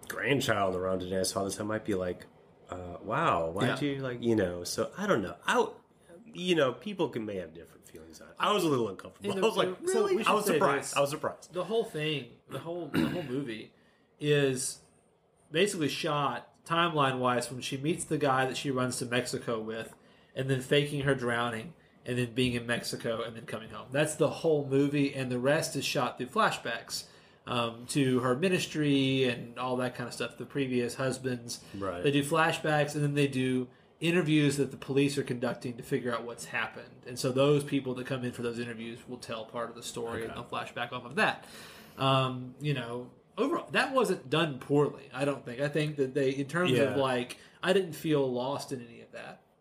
grandchild around today, I saw this, I might be like, uh, wow, why'd Yeah. you like, you know? So I don't know. I, you know, people can may have different feelings on it. I was a little uncomfortable. And I was like, so really? we I was surprised. this. I was surprised. the whole thing, the whole the whole movie is basically shot timeline wise when she meets the guy that she runs to Mexico with, and then faking her drowning, and then being in Mexico, and then coming home. That's the whole movie, and the rest is shot through flashbacks um, to her ministry and all that kind of stuff. The previous husbands, Right. They do flashbacks, and then they do interviews that the police are conducting to figure out what's happened. And so those people that come in for those interviews will tell part of the story, and they'll flashback off of that. Um, you know, overall, that wasn't done poorly. I don't think. I think that they, in terms Yeah. of like, I didn't feel lost in any.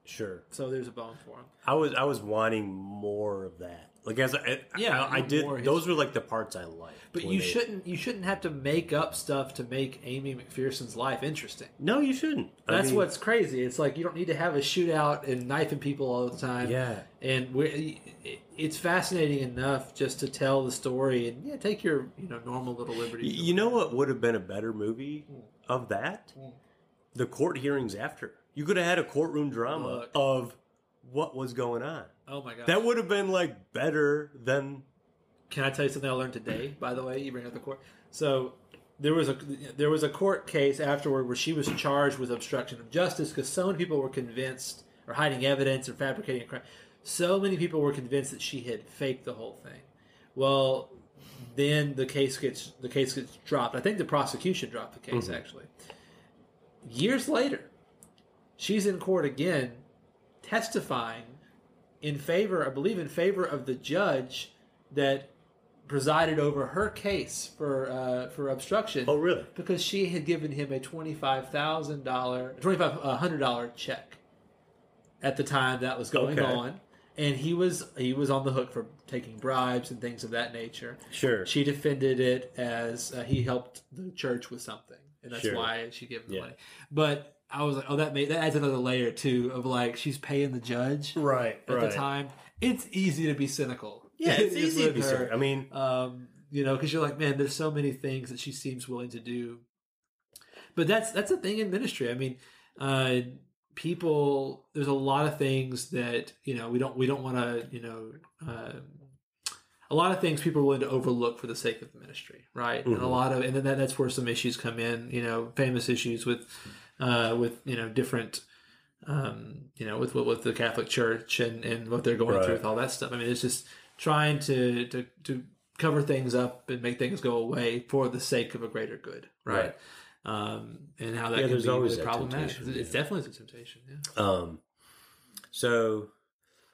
Sure. So there's a bone for him. I was I was wanting more of that. Like as I, Yeah, I, I did. Those were like the parts I liked. But you they- shouldn't. You shouldn't have to make up stuff to make Aimee McPherson's life interesting. No, you shouldn't. That's mean, what's crazy. It's like you don't need to have a shootout and knifing people all the time. Yeah. and we it's fascinating enough just to tell the story and yeah, take your you know normal little liberties. You know what would have been a better movie of that? Mm. The court hearings after. You could have had a courtroom drama Look. of what was going on. oh my god! That would have been like better than Can I tell you something I learned today? By the way, you bring up the court. So there was a there was a court case afterward where she was charged with obstruction of justice because so many people were convinced or hiding evidence or fabricating a crime. So many people were convinced that she had faked the whole thing. Well, then the case gets the case gets dropped. I think the prosecution dropped the case mm-hmm. actually. Years later, she's in court again, testifying in favor, I believe, in favor of the judge that presided over her case for uh, for obstruction. Oh, really? Because she had given him a twenty five thousand dollar, twenty five hundred dollar check at the time that was going Okay. on, and he was he was on the hook for taking bribes and things of that nature. Sure. She defended it as uh, he helped the church with something, and that's Sure. why she gave him the Yeah. money. But I was like, oh, that made that adds another layer too of like she's paying the judge right. at the time. It's easy to be cynical. Yeah, it's easy to be serious. I mean, Um, you know, because you're like, man, there's so many things that she seems willing to do. But that's that's a thing in ministry. I mean, uh, people. There's a lot of things that you know we don't we don't want to you know. Uh, a lot of things people are willing to overlook for the sake of the ministry, right? And a Mhm. lot of, and then that, that's where some issues come in. You know, famous issues with, uh, with you know different, um, you know, with what with the Catholic Church and and what they're going Right. through with all that stuff. I mean, it's just trying to to to cover things up and make things go away for the sake of a greater good, right? Um, and how that Yeah, can there's be always really problematic. temptation, It's definitely a temptation. Yeah. um, so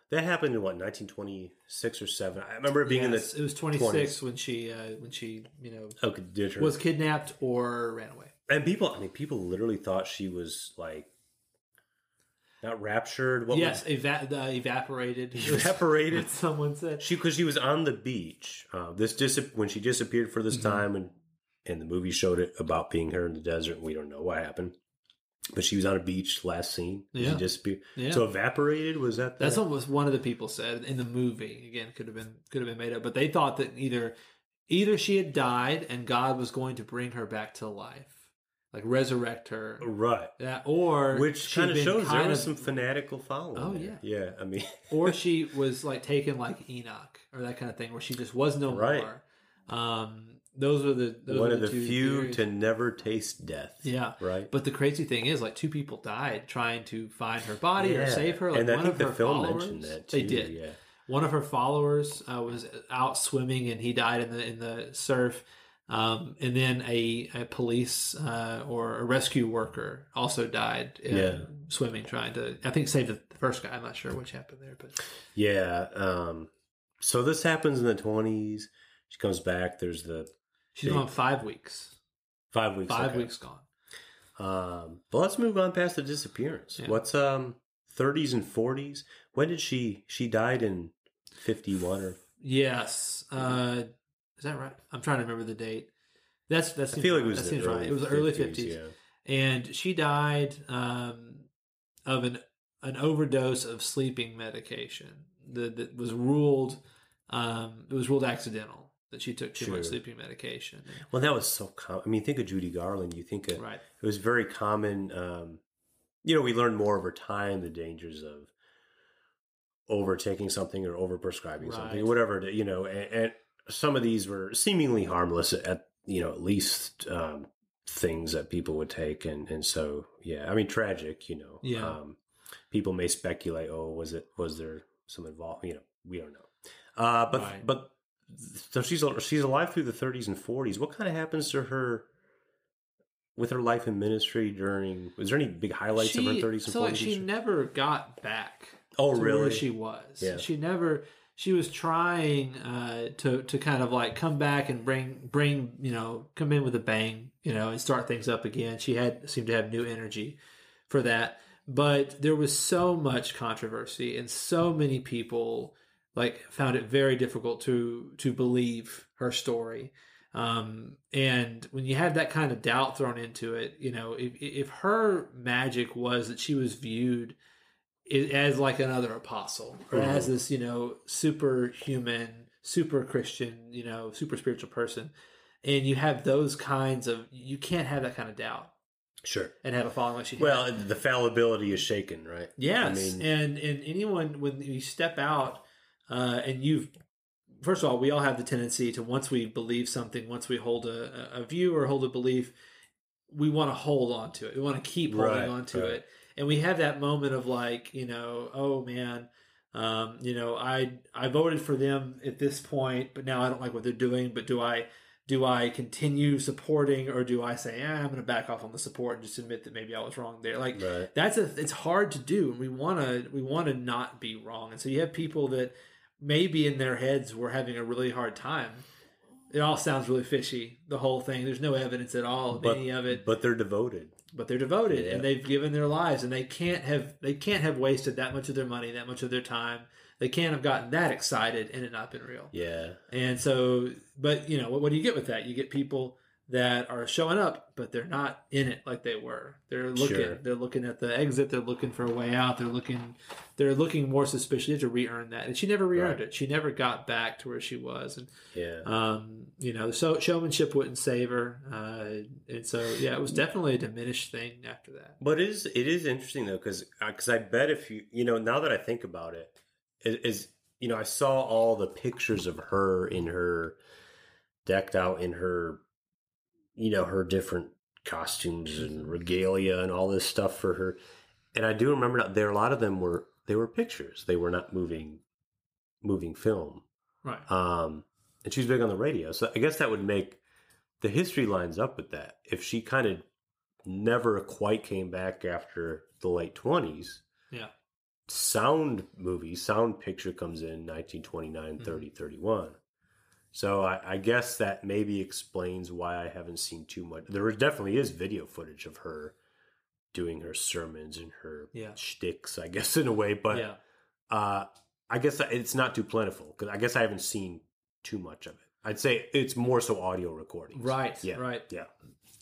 that happened in what 1926 or seven. I remember it being Yes, in the it was 26 20s. when she uh, when she you know okay, was kidnapped or ran away. And people. I mean, people literally thought she was like. not raptured. What yes, eva- the evaporated. evaporated? Someone said. She because she was on the beach. Uh, this dis- when she disappeared for this Mhm. time, and and the movie showed it about being her in the desert. We don't know what happened, but she was on a beach last scene. Yeah. She disappeared. Yeah. So evaporated was that? That's what was one of the people said in the movie. Again, could have been could have been made up, but they thought that either either she had died and God was going to bring her back to life, like resurrect her, right. yeah, or Which kind of shows there was some fanatical following. Oh, there. yeah. I mean, or she was like taken like Enoch or that kind of thing, where she just was no Right. more. Um, those are the those one are of the few theories. to never taste death. yeah. Right. But the crazy thing is, like two people died trying to find her body or save her. Like and I one think of the her film mentioned that too. they did. Yeah. One of her followers uh, was out swimming and he died in the in the surf. Um, and then a, a police uh, or a rescue worker also died Yeah. swimming, trying to I think save the first guy. I'm not sure which happened there, but Yeah. Um, so this happens in the twenties. She comes back. There's the she's Big- gone five weeks. five weeks. Five okay. weeks gone. Um, but let's move on past the disappearance. Yeah. What's um 30s and 40s? When did she she died in 51 or Yes. Uh, that right? I'm trying to remember the date. That's that's I feel like it was that the seems early right. It was the early 50s, 50s. Yeah. and she died um, of an an overdose of sleeping medication that, that was ruled um, it was ruled accidental that she took too much sleeping medication. Well, that was so common. I mean, think of Judy Garland. You think of, Right. it was very common. Um, you know, we learned more over time the dangers of overtaking something or overprescribing something Right. or whatever. it- You know, and, and some of these were seemingly harmless at you know at least um, things that people would take, and and so yeah, I mean tragic. You know, Yeah. Um, people may speculate, oh, was it was there some involved? You know, we don't know. Uh, but Right. but so she's she's alive through the 30s and 40s. What kind of happens to her with her life in ministry during? Was there any big highlights of her 30s and so 40s? like she never got back. oh, really? Where she was. Yeah. She never. She was trying uh, to to kind of like come back and bring bring you know come in with a bang you know and start things up again. She had seemed to have new energy for that, but there was so much controversy and so many people like found it very difficult to to believe her story. Um, and when you have that kind of doubt thrown into it, you know, if if her magic was that she was viewed as like another apostle or Mhm. as this you know superhuman super christian you know super spiritual person and you have those kinds of you can't have that kind of doubt Sure. and have a following like she. Well, the fallibility is shaken, right? yes I mean, and and anyone when you step out uh and you've first of all we all have the tendency to once we believe something once we hold a, a view or hold a belief we want to hold on to it we want to keep holding Right, on to right. it and we have that moment of like you know oh man um, you know i i voted for them at this point but now i don't like what they're doing but do i do i continue supporting or do i say eh, i'm going to back off on the support and just admit that maybe i was wrong there? Like right. that's a it's hard to do and we want to we want to not be wrong. And so you have people that maybe in their heads were having a really hard time. It all sounds really fishy the whole thing. There's no evidence at all of But- any of it. But they're devoted. But they're devoted Yeah. and they've given their lives and they can't have they can't have wasted that much of their money that much of their time they can't have gotten that excited and it not been real Yeah. and so but you know what, what do you get with that you get people that are showing up but they're not in it like they were they're looking Sure. they're looking at the exit they're looking for a way out they're looking they're looking more suspicious you have to re-earn that and she never re-earned Right. it she never got back to where she was and Yeah. um, you know, so showmanship wouldn't save her, uh, and so yeah, it was definitely a diminished thing after that. But it is it is interesting though because because I bet if you you know now that I think about it is, is you know I saw all the pictures of her in her decked out in her you know her different costumes and regalia and all this stuff for her and I do remember there a lot of them were they were pictures they were not moving moving film Right. um, and she was big on the radio. So I guess that would make the history lines up with that. If she kind of never quite came back after the late 20s, Yeah. sound movie, sound picture comes in 1929, 30, 31. So I, I guess that maybe explains why I haven't seen too much. There definitely is video footage of her doing her sermons and her Yeah. shticks, I guess, in a way. But yeah. uh, I guess it's not too plentiful because I guess I haven't seen too much of it. I'd say it's more so audio recordings. Right. Yeah. Right. Yeah.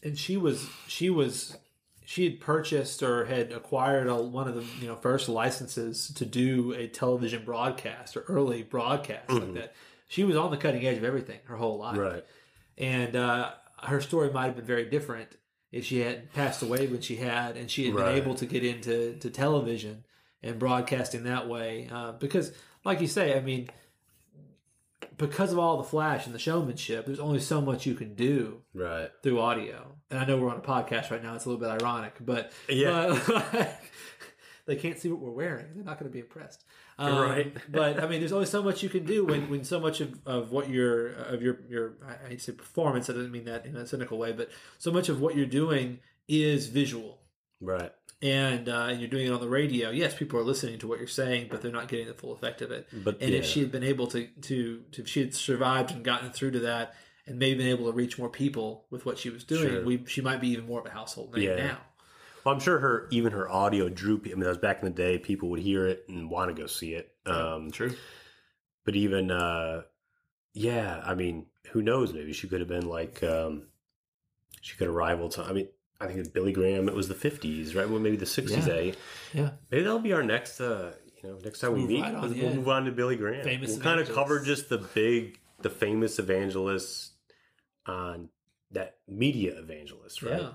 and she was she was she had purchased or had acquired a, one of the you know first licenses to do a television broadcast or early broadcast like Mhm. that. She was on the cutting edge of everything her whole life, Right. and uh, her story might have been very different if she had passed away when she had, and she had Right. been able to get into to television and broadcasting that way. Uh, because, like you say, I mean, because of all the flash and the showmanship, there's only so much you can do Right. through audio. And I know we're on a podcast right now; it's a little bit ironic, but Yeah. but- they can't see what we're wearing. They're not going to be impressed, Um, Right. but I mean, there's only so much you can do when, when so much of, of what your of your your I say performance. I don't mean that in a cynical way, but so much of what you're doing is visual. Right. And, uh, and you're doing it on the radio. Yes, people are listening to what you're saying, but they're not getting the full effect of it. But And yeah. if she had been able to, to, to, if she had survived and gotten through to that and maybe been able to reach more people with what she was doing, Sure. we, she might be even more of a household name Yeah. now. Well, I'm sure her even her audio drew. I mean, that was back in the day. People would hear it and want to go see it. Um, True. but even uh, yeah, I mean, who knows? Maybe she could have been like um, she could have rivaled. Some, I mean, I think with Billy Graham, it was the 50s, right? Well, maybe the 60s. Yeah. Eh? Yeah. Maybe that'll be our next. Uh, you know, next time we Move meet, right on, we'll move on to Billy Graham. Famous we'll kind of cover just the big, the famous evangelists on that media evangelist, right? Yeah.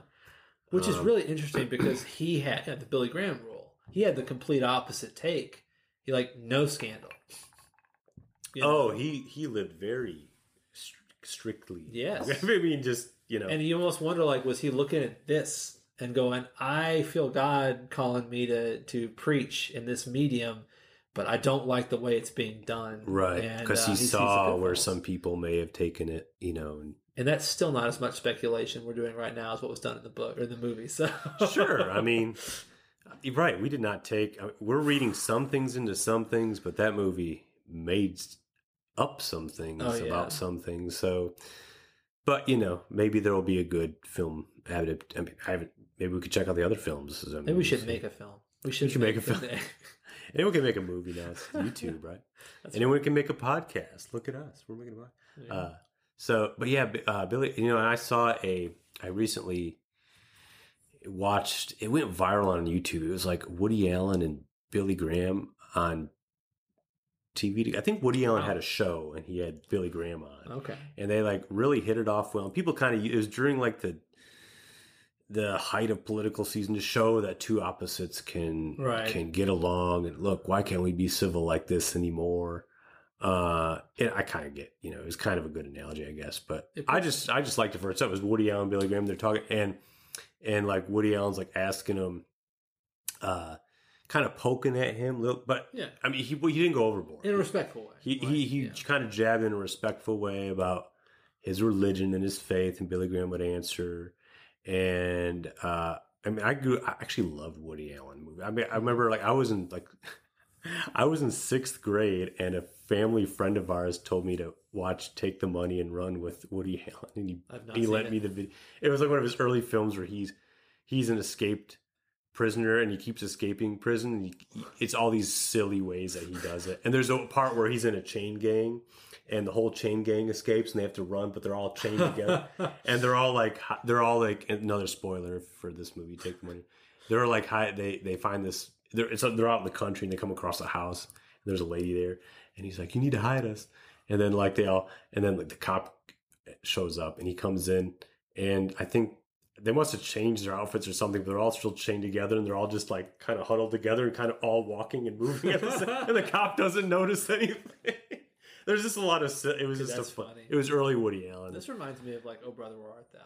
Which is Um, really interesting because he had, had the Billy Graham rule. He had the complete opposite take. He like no scandal. You Oh, know? he he lived very str- strictly. Yes. I mean, just you know, and you almost wonder like was he looking at this and going, I feel God calling me to to preach in this medium, but I don't like the way it's being done. right? Because uh, he the saw where some people may have taken it, you know. And and that's still not as much speculation we're doing right now as what was done in the book or the movie. So sure, I mean, right. We did not take. We're reading some things into some things, but that movie made up some things Oh, yeah. about some things. So, but you know, maybe there will be a good film. I mean, I haven't. Maybe we could check out the other films. I mean, maybe we should make a film. We should, should make a film. Anyone can make a movie now. It's YouTube, right? Anyone can make a podcast. Look at us. We're making a podcast. Uh, so, but yeah, uh, Billy, you know, I saw a, I recently watched, it went viral on YouTube. It was like Woody Allen and Billy Graham on TV. I think Woody Allen Wow. had a show and he had Billy Graham on. okay. And they like really hit it off well. And people kind of, it was during like the, the height of political season to show that two opposites can Right. can get along and look why can't we be civil like this anymore uh and i kind of get you know it was kind of a good analogy i guess but i just i just liked it for itself it was woody allen billy graham they're talking and and like woody allen's like asking him uh kind of poking at him little but Yeah. i mean he, he didn't go overboard In a respectful way. he Right, he, he yeah. kind of jabbed in a respectful way about his religion and his faith, and Billy Graham would answer. And uh, I mean, I grew. I actually loved Woody Allen movie. I mean, I remember like I was in like I was in sixth grade, and a family friend of ours told me to watch "Take the Money and Run" with Woody Allen, and he he lent it. me the video. It was like one of his early films where he's he's an escaped prisoner and he keeps escaping prison. And he, it's all these silly ways that he does it. And there's a part where he's in a chain gang, and the whole chain gang escapes, and they have to run, but they're all chained together, and they're all like they're all like another spoiler for this movie. Take the money. They're like hi, they they find this. They're it's, they're out in the country and they come across a house. And there's a lady there, and he's like, "You need to hide us." And then like they all, and then like the cop shows up, and he comes in, and I think they must have changed their outfits or something. But they're all still chained together, and they're all just like kind of huddled together and kind of all walking and moving at the same. and the cop doesn't notice anything. There's just a lot of. It was just a funny. It was early Woody Allen. This reminds me of like Oh Brother Where Art Thou?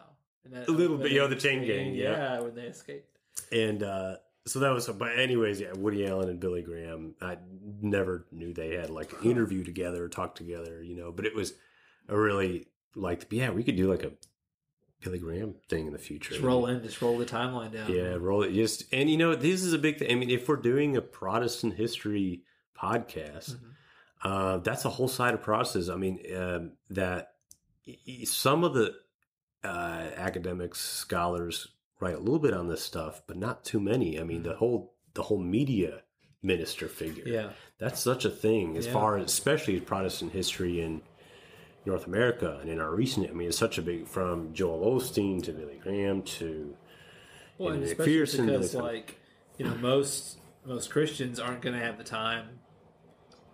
And that, A little bit, you know, the chain gang, yeah. Yeah, when they escaped. and uh, so that was. But anyways, yeah, Woody Allen and Billy Graham. I never knew they had like an interview together or talk together, you know. But it was a really like, yeah, we could do like a Billy Graham thing in the future. Just roll in, just roll the timeline down. Yeah, roll it. Just and you know, this is a big thing. I mean, if we're doing a Protestant history podcast, Mhm. uh, that's a whole side of process I mean, um, that some of the uh, academics, scholars write a little bit on this stuff, but not too many. I mean, the mm-hmm. whole the whole media minister figure. Yeah. That's such a thing as Yeah. far as especially Protestant history in North America and in our recent I mean it's such a big from Joel Osteen to Billy Graham to Well, and and especially McPherson, because like- like you know most most Christians aren't going to have the time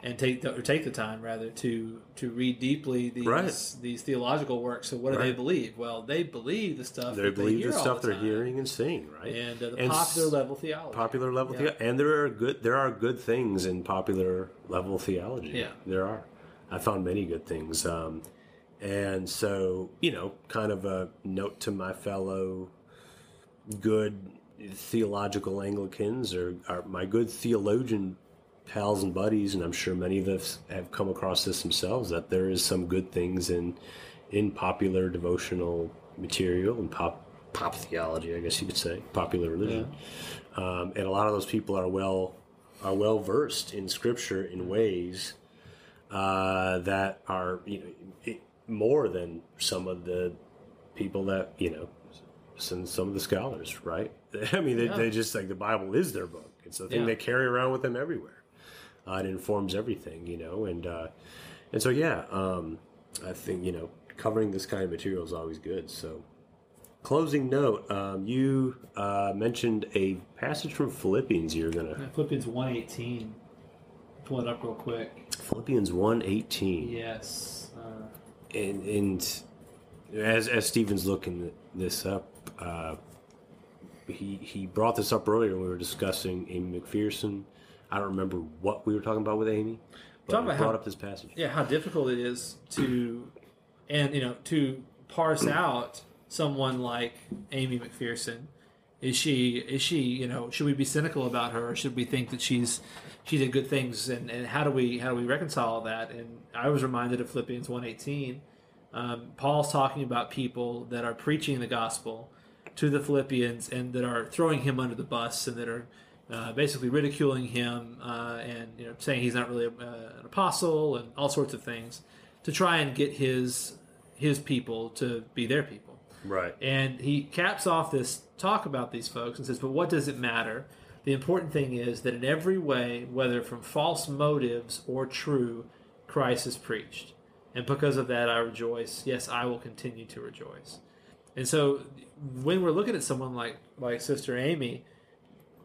and take the, or take the time rather to to read deeply these Right. these theological works. So what do they believe? Well, they believe the stuff they believe they the stuff the they're hearing and seeing, right? and uh, the And popular s- level theology. popular level Yeah. thea- and there are good there are good things in popular level theology Yeah. there are i found many good things um, and so you know kind of a note to my fellow good theological anglicans or, or my good theologian pals and buddies and i'm sure many of us have come across this themselves that there is some good things in in popular devotional material and pop pop theology i guess you could say popular religion. Um, and a lot of those people are well are well versed in scripture in ways uh, that are you know it, more than some of the people that you know some some of the scholars right? I mean they, Yeah. they just like the bible is their book. It's the thing Yeah. they carry around with them everywhere uh, it informs everything you know and uh, and so yeah um, i think you know covering this kind of material is always good so closing note um, you uh, mentioned a passage from philippians you're gonna Yeah, Philippians one eighteen. Pull it up real quick. philippians 1.18 Yes. Uh, and, and as as Stephen's looking this up, uh, he he brought this up earlier when we were discussing Aimee McPherson. I don't remember what we were talking about with Aimee, but Talking about brought how- up this passage. yeah, how difficult it is to, and you know, to parse out someone like Aimee McPherson. Is she? Is she? You know, should we be cynical about her, or should we think that she's she did good things? And, and how do we how do we reconcile that? And I was reminded of Philippians one eighteen. Um, Paul's talking about people that are preaching the gospel to the Philippians and that are throwing him under the bus and that are uh, basically ridiculing him uh, and you know saying he's not really a, uh, an apostle and all sorts of things to try and get his his people to be their people. Right. And he caps off this talk about these folks and says, But what does it matter? The important thing is that in every way, whether from false motives or true, Christ is preached. And because of that, I rejoice. Yes, I will continue to rejoice. And so when we're looking at someone like, like Sister Aimee,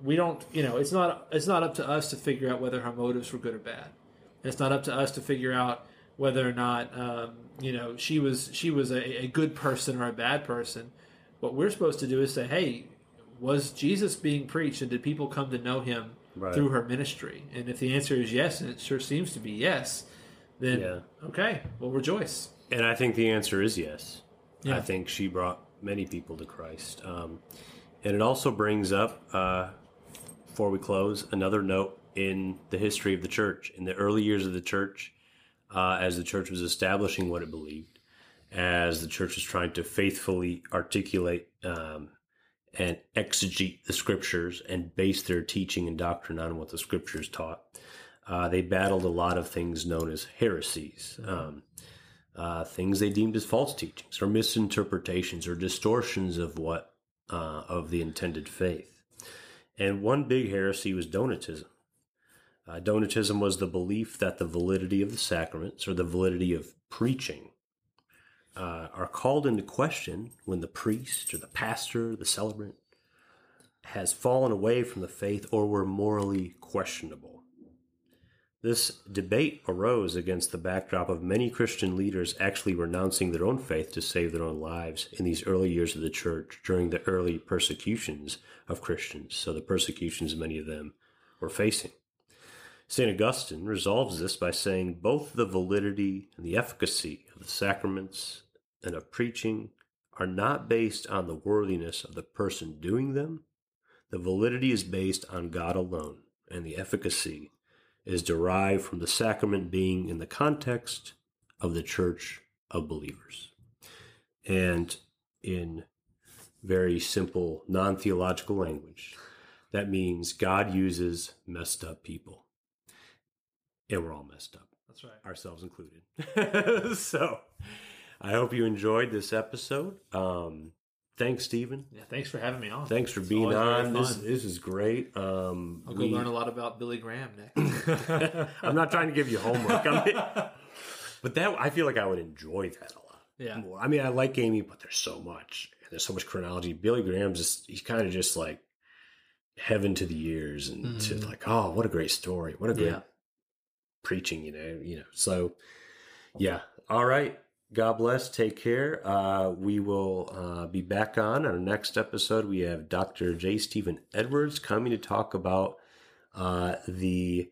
we don't, you know, it's not, it's not up to us to figure out whether her motives were good or bad. It's not up to us to figure out whether or not um, you know she was she was a, a good person or a bad person. What we're supposed to do is say, hey, was Jesus being preached, and did people come to know him Right. through her ministry? And if the answer is yes, and it sure seems to be yes, then Yeah. okay, well rejoice. And I think the answer is yes. Yeah. I think she brought many people to Christ. Um, and it also brings up, uh, before we close, another note in the history of the church. In the early years of the church, uh, as the church was establishing what it believed, as the church was trying to faithfully articulate um, and exegete the scriptures and base their teaching and doctrine on what the scriptures taught, uh, they battled a lot of things known as heresies. Um, uh, things they deemed as false teachings or misinterpretations or distortions of what uh, of the intended faith. And one big heresy was Donatism. Uh, Donatism was the belief that the validity of the sacraments or the validity of preaching uh, are called into question when the priest or the pastor, the celebrant, has fallen away from the faith or were morally questionable. This debate arose against the backdrop of many Christian leaders actually renouncing their own faith to save their own lives in these early years of the church during the early persecutions of Christians, so the persecutions many of them were facing. St. Augustine resolves this by saying both the validity and the efficacy of the sacraments and of preaching are not based on the worthiness of the person doing them. The validity is based on God alone, and the efficacy is derived from the sacrament being in the context of the church of believers. And in very simple, non theological language, that means God uses messed up people. And we're all messed up, That's right. ourselves included. so I hope you enjoyed this episode. Um, thanks, Stephen. Yeah, thanks for having me on. Thanks for It's being on. This, this is great. Um, I'll go we- learn a lot about Billy Graham next. I'm not trying to give you homework. I mean, but that I feel like I would enjoy that a lot. Yeah. More. I mean, I like Aimee, but there's so much. And there's so much chronology. Billy Graham's just he's kind of just like heaven to the ears and to Mhm. like, oh, what a great story. What a great Yeah. preaching, you know, you know. So yeah. All right. God bless. Take care. Uh, we will uh, be back on our next episode. We have Dr. J. Stephen Edwards coming to talk about uh, the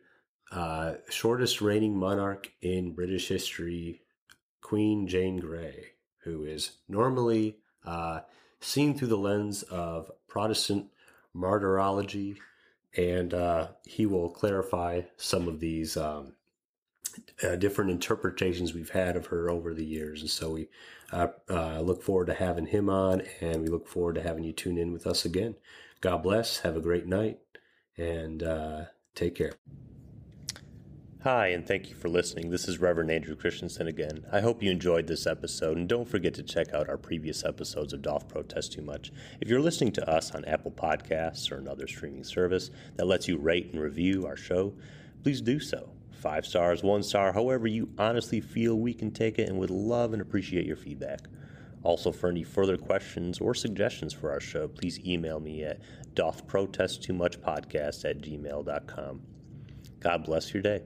uh, shortest reigning monarch in British history, Queen Jane Grey, who is normally uh, seen through the lens of Protestant martyrology, and uh, he will clarify some of these um, uh, different interpretations we've had of her over the years. And so we uh, uh, look forward to having him on, and we look forward to having you tune in with us again. God bless. Have a great night, and uh, take care. Hi, and thank you for listening. This is Reverend Andrew Christensen again. I hope you enjoyed this episode, and don't forget to check out our previous episodes of Doth Protest Too Much. If you're listening to us on Apple Podcasts or another streaming service that lets you rate and review our show, please do so. Five stars, one star, however you honestly feel we can take it, and would love and appreciate your feedback. Also, for any further questions or suggestions for our show, please email me at dothprotesttoomuchpodcast at gmail.com. God bless your day.